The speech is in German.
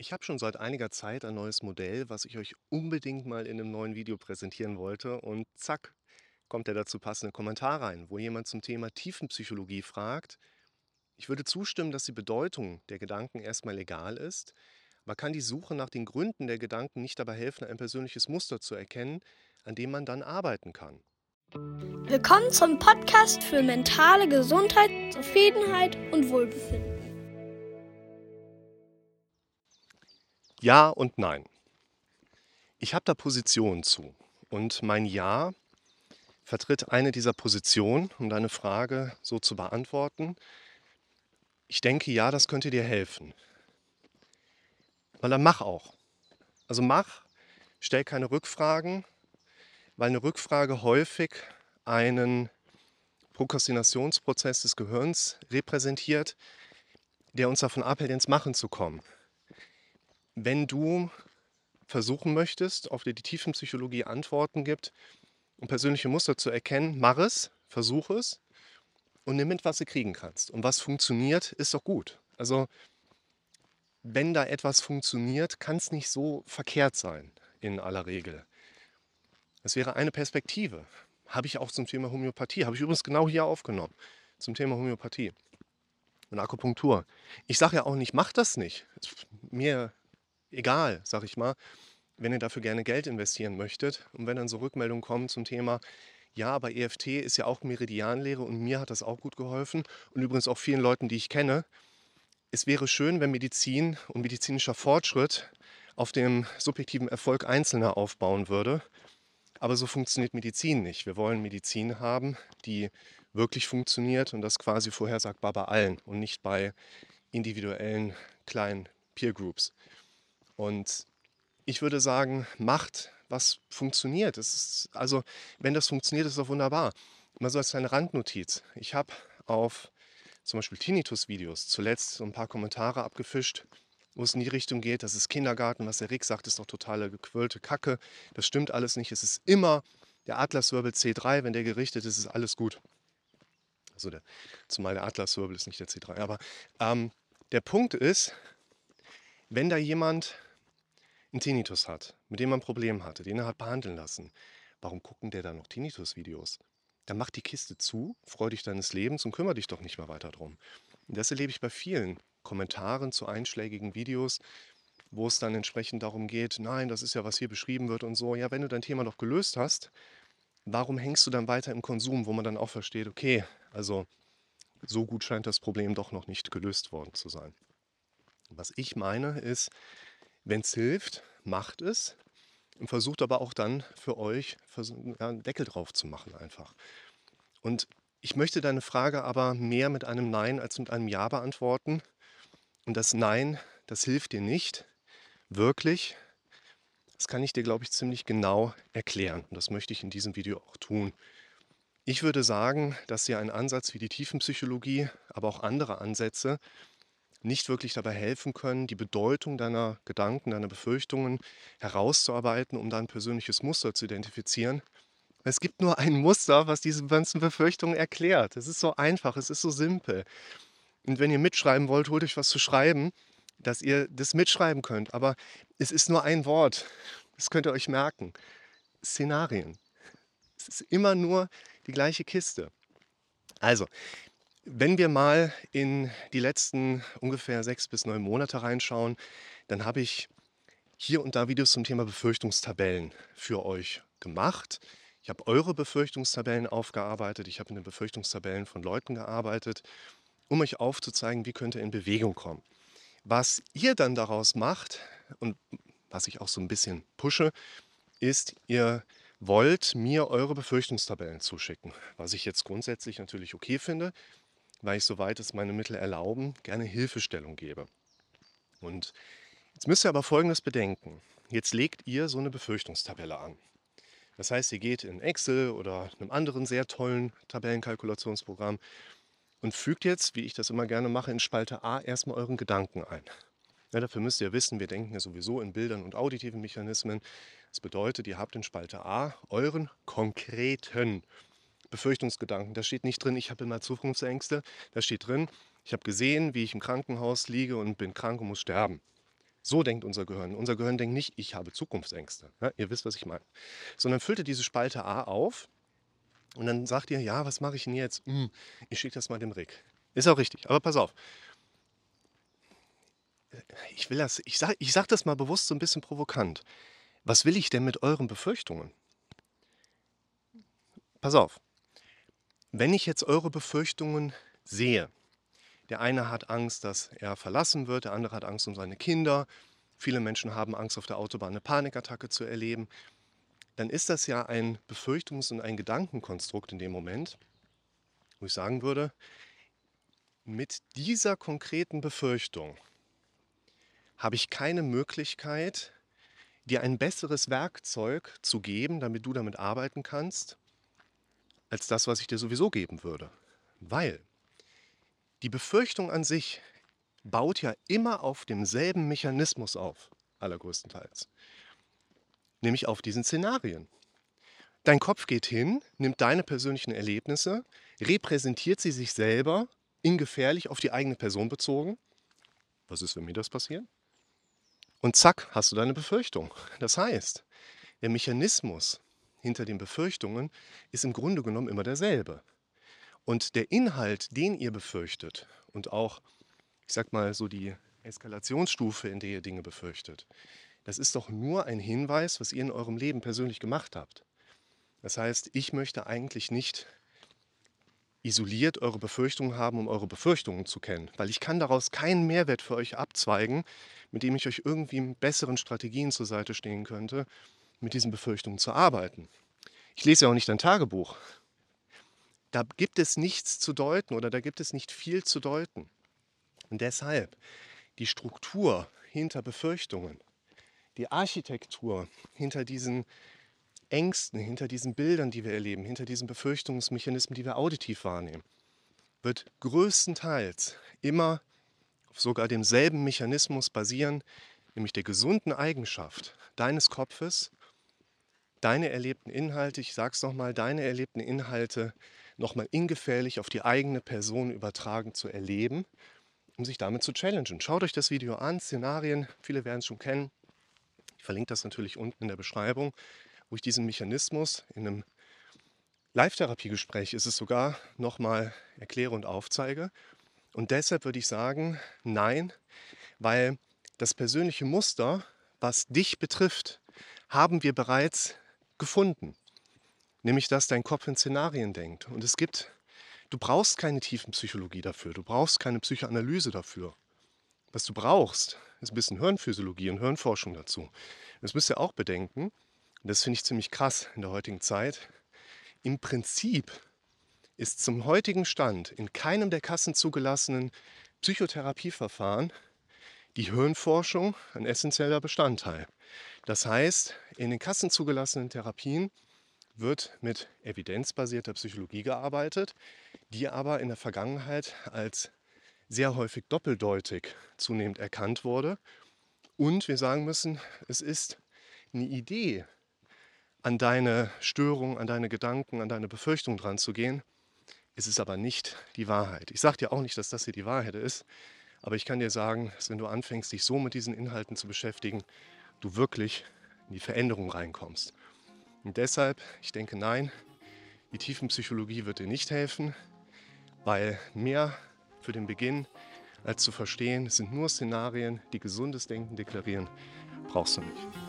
Ich habe schon seit einiger Zeit ein neues Modell, was ich euch unbedingt mal in einem neuen Video präsentieren wollte. Und zack, kommt der dazu passende Kommentar rein, wo jemand zum Thema Tiefenpsychologie fragt. Ich würde zustimmen, dass die Bedeutung der Gedanken erstmal egal ist. Man kann die Suche nach den Gründen der Gedanken nicht dabei helfen, ein persönliches Muster zu erkennen, an dem man dann arbeiten kann. Willkommen zum Podcast für mentale Gesundheit, Zufriedenheit und Wohlbefinden. Ja und nein. Ich habe da Positionen zu. Und mein Ja vertritt eine dieser Positionen, um deine Frage so zu beantworten. Ich denke, ja, das könnte dir helfen. Weil dann mach auch. Also mach, stell keine Rückfragen, weil eine Rückfrage häufig einen Prokrastinationsprozess des Gehirns repräsentiert, der uns davon abhält, ins Machen zu kommen wenn du versuchen möchtest, auf die die Tiefenpsychologie Antworten gibt, um persönliche Muster zu erkennen, mach es, versuch es und nimm mit, was du kriegen kannst. Und was funktioniert, ist doch gut. Also, wenn da etwas funktioniert, kann es nicht so verkehrt sein, in aller Regel. Das wäre eine Perspektive. Habe ich auch zum Thema Homöopathie. Habe ich übrigens genau hier aufgenommen. Zum Thema Homöopathie und Akupunktur. Ich sage ja auch nicht, mach das nicht. Mir egal, sag ich mal, wenn ihr dafür gerne Geld investieren möchtet. Und wenn dann so Rückmeldungen kommen zum Thema, ja, aber EFT ist ja auch Meridianlehre und mir hat das auch gut geholfen und übrigens auch vielen Leuten, die ich kenne. Es wäre schön, wenn Medizin und medizinischer Fortschritt auf dem subjektiven Erfolg Einzelner aufbauen würde. Aber so funktioniert Medizin nicht. Wir wollen Medizin haben, die wirklich funktioniert und das quasi vorhersagbar bei allen und nicht bei individuellen kleinen Peer Groups. Und ich würde sagen, macht, was funktioniert. Ist, also, wenn das funktioniert, ist doch wunderbar. Mal so als kleine Randnotiz. Ich habe auf zum Beispiel Tinnitus-Videos zuletzt so ein paar Kommentare abgefischt, wo es in die Richtung geht, das ist Kindergarten, was der Rick sagt, ist doch totale gequirlte Kacke. Das stimmt alles nicht. Es ist immer der Atlaswirbel C3, wenn der gerichtet ist, ist alles gut. Also der, zumal der Atlaswirbel ist nicht der C3. Aber ähm, der Punkt ist, wenn da jemand einen Tinnitus hat, mit dem man ein Problem hatte, den er hat behandeln lassen, warum gucken der da noch Tinnitus-Videos? Dann mach die Kiste zu, freu dich deines Lebens und kümmere dich doch nicht mehr weiter drum. Und das erlebe ich bei vielen Kommentaren zu einschlägigen Videos, wo es dann entsprechend darum geht, nein, das ist ja, was hier beschrieben wird und so. Ja, wenn du dein Thema doch gelöst hast, warum hängst du dann weiter im Konsum, wo man dann auch versteht, okay, also so gut scheint das Problem doch noch nicht gelöst worden zu sein. Was ich meine ist, wenn es hilft, macht es und versucht aber auch dann für euch einen Deckel drauf zu machen einfach. Und ich möchte deine Frage aber mehr mit einem Nein als mit einem Ja beantworten. Und das Nein, das hilft dir nicht wirklich. Das kann ich dir, glaube ich, ziemlich genau erklären. Und das möchte ich in diesem Video auch tun. Ich würde sagen, dass dir ein Ansatz wie die Tiefenpsychologie, aber auch andere Ansätze nicht wirklich dabei helfen können, die Bedeutung deiner Gedanken, deiner Befürchtungen herauszuarbeiten, um dann ein persönliches Muster zu identifizieren. Es gibt nur ein Muster, was diese ganzen Befürchtungen erklärt. Es ist so einfach, es ist so simpel. Und wenn ihr mitschreiben wollt, holt euch was zu schreiben, dass ihr das mitschreiben könnt. Aber es ist nur ein Wort. Das könnt ihr euch merken. Szenarien. Es ist immer nur die gleiche Kiste. Also, wenn wir mal in die letzten ungefähr sechs bis neun Monate reinschauen, dann habe ich hier und da Videos zum Thema Befürchtungstabellen für euch gemacht. Ich habe eure Befürchtungstabellen aufgearbeitet. Ich habe in den Befürchtungstabellen von Leuten gearbeitet, um euch aufzuzeigen, wie könnt ihr in Bewegung kommen. Was ihr dann daraus macht und was ich auch so ein bisschen pushe, ist, ihr wollt mir eure Befürchtungstabellen zuschicken, was ich jetzt grundsätzlich natürlich okay finde weil ich, soweit es meine Mittel erlauben, gerne Hilfestellung gebe. Und jetzt müsst ihr aber Folgendes bedenken. Jetzt legt ihr so eine Befürchtungstabelle an. Das heißt, ihr geht in Excel oder einem anderen sehr tollen Tabellenkalkulationsprogramm und fügt jetzt, wie ich das immer gerne mache, in Spalte A erstmal euren Gedanken ein. Ja, dafür müsst ihr wissen, wir denken ja sowieso in Bildern und auditiven Mechanismen. Das bedeutet, ihr habt in Spalte A euren konkreten Befürchtungsgedanken. Da steht nicht drin, ich habe immer Zukunftsängste. Da steht drin, ich habe gesehen, wie ich im Krankenhaus liege und bin krank und muss sterben. So denkt unser Gehirn. Unser Gehirn denkt nicht, ich habe Zukunftsängste. Ja, ihr wisst, was ich meine. Sondern füllt ihr diese Spalte A auf und dann sagt ihr, ja, was mache ich denn jetzt? Hm, ich schicke das mal dem Rick. Ist auch richtig, aber pass auf. Ich will das, ich sage ich sag das mal bewusst so ein bisschen provokant. Was will ich denn mit euren Befürchtungen? Pass auf. Wenn ich jetzt eure Befürchtungen sehe, der eine hat Angst, dass er verlassen wird, der andere hat Angst um seine Kinder. Viele Menschen haben Angst, auf der Autobahn eine Panikattacke zu erleben. Dann ist das ja ein Befürchtungs- und ein Gedankenkonstrukt in dem Moment, wo ich sagen würde, mit dieser konkreten Befürchtung habe ich keine Möglichkeit, dir ein besseres Werkzeug zu geben, damit du damit arbeiten kannst, als das, was ich dir sowieso geben würde. Weil die Befürchtung an sich baut ja immer auf demselben Mechanismus auf, allergrößtenteils. Nämlich auf diesen Szenarien. Dein Kopf geht hin, nimmt deine persönlichen Erlebnisse, repräsentiert sie sich selber in gefährlich auf die eigene Person bezogen. Was ist, wenn mir das passiert? Und zack, hast du deine Befürchtung. Das heißt, der Mechanismus hinter den Befürchtungen ist im Grunde genommen immer derselbe. Und der Inhalt, den ihr befürchtet und auch, ich sag mal, so die Eskalationsstufe, in der ihr Dinge befürchtet, das ist doch nur ein Hinweis, was ihr in eurem Leben persönlich gemacht habt. Das heißt, ich möchte eigentlich nicht isoliert eure Befürchtungen haben, um eure Befürchtungen zu kennen, weil ich kann daraus keinen Mehrwert für euch abzweigen, mit dem ich euch irgendwie besseren Strategien zur Seite stehen könnte, mit diesen Befürchtungen zu arbeiten. Ich lese ja auch nicht dein Tagebuch da gibt es nichts zu deuten oder da gibt es nicht viel zu deuten. Und deshalb die Struktur hinter Befürchtungen, die Architektur hinter diesen Ängsten, hinter diesen Bildern, die wir erleben, hinter diesen Befürchtungsmechanismen, die wir auditiv wahrnehmen, wird größtenteils immer auf sogar demselben Mechanismus basieren, nämlich der gesunden Eigenschaft deines Kopfes, deine erlebten Inhalte, ich sage es nochmal, deine erlebten Inhalte nochmal ingefährlich auf die eigene Person übertragen zu erleben, um sich damit zu challengen. Schaut euch das Video an, Szenarien, viele werden es schon kennen. Ich verlinke das natürlich unten in der Beschreibung, wo ich diesen Mechanismus in einem Live-Therapiegespräch ist es sogar nochmal erkläre und aufzeige. Und deshalb würde ich sagen, nein, weil das persönliche Muster, was dich betrifft, haben wir bereits gefunden. Nämlich, dass dein Kopf in Szenarien denkt. Und es gibt, du brauchst keine Tiefenpsychologie dafür, du brauchst keine Psychoanalyse dafür. Was du brauchst, ist ein bisschen Hirnphysiologie und Hirnforschung dazu. Das müsst ihr auch bedenken, und das finde ich ziemlich krass in der heutigen Zeit. Im Prinzip ist zum heutigen Stand in keinem der kassenzugelassenen Psychotherapieverfahren die Hirnforschung ein essentieller Bestandteil. Das heißt, in den kassenzugelassenen Therapien wird mit evidenzbasierter Psychologie gearbeitet, die aber in der Vergangenheit als sehr häufig doppeldeutig zunehmend erkannt wurde. Und wir sagen müssen, es ist eine Idee, an deine Störung, an deine Gedanken, an deine Befürchtung dran zu gehen. Es ist aber nicht die Wahrheit. Ich sage dir auch nicht, dass das hier die Wahrheit ist, aber ich kann dir sagen, dass wenn du anfängst, dich so mit diesen Inhalten zu beschäftigen, du wirklich in die Veränderung reinkommst. Und deshalb, ich denke, nein, die Tiefenpsychologie wird dir nicht helfen, weil mehr für den Beginn als zu verstehen, es sind nur Szenarien, die gesundes Denken deklarieren, brauchst du nicht.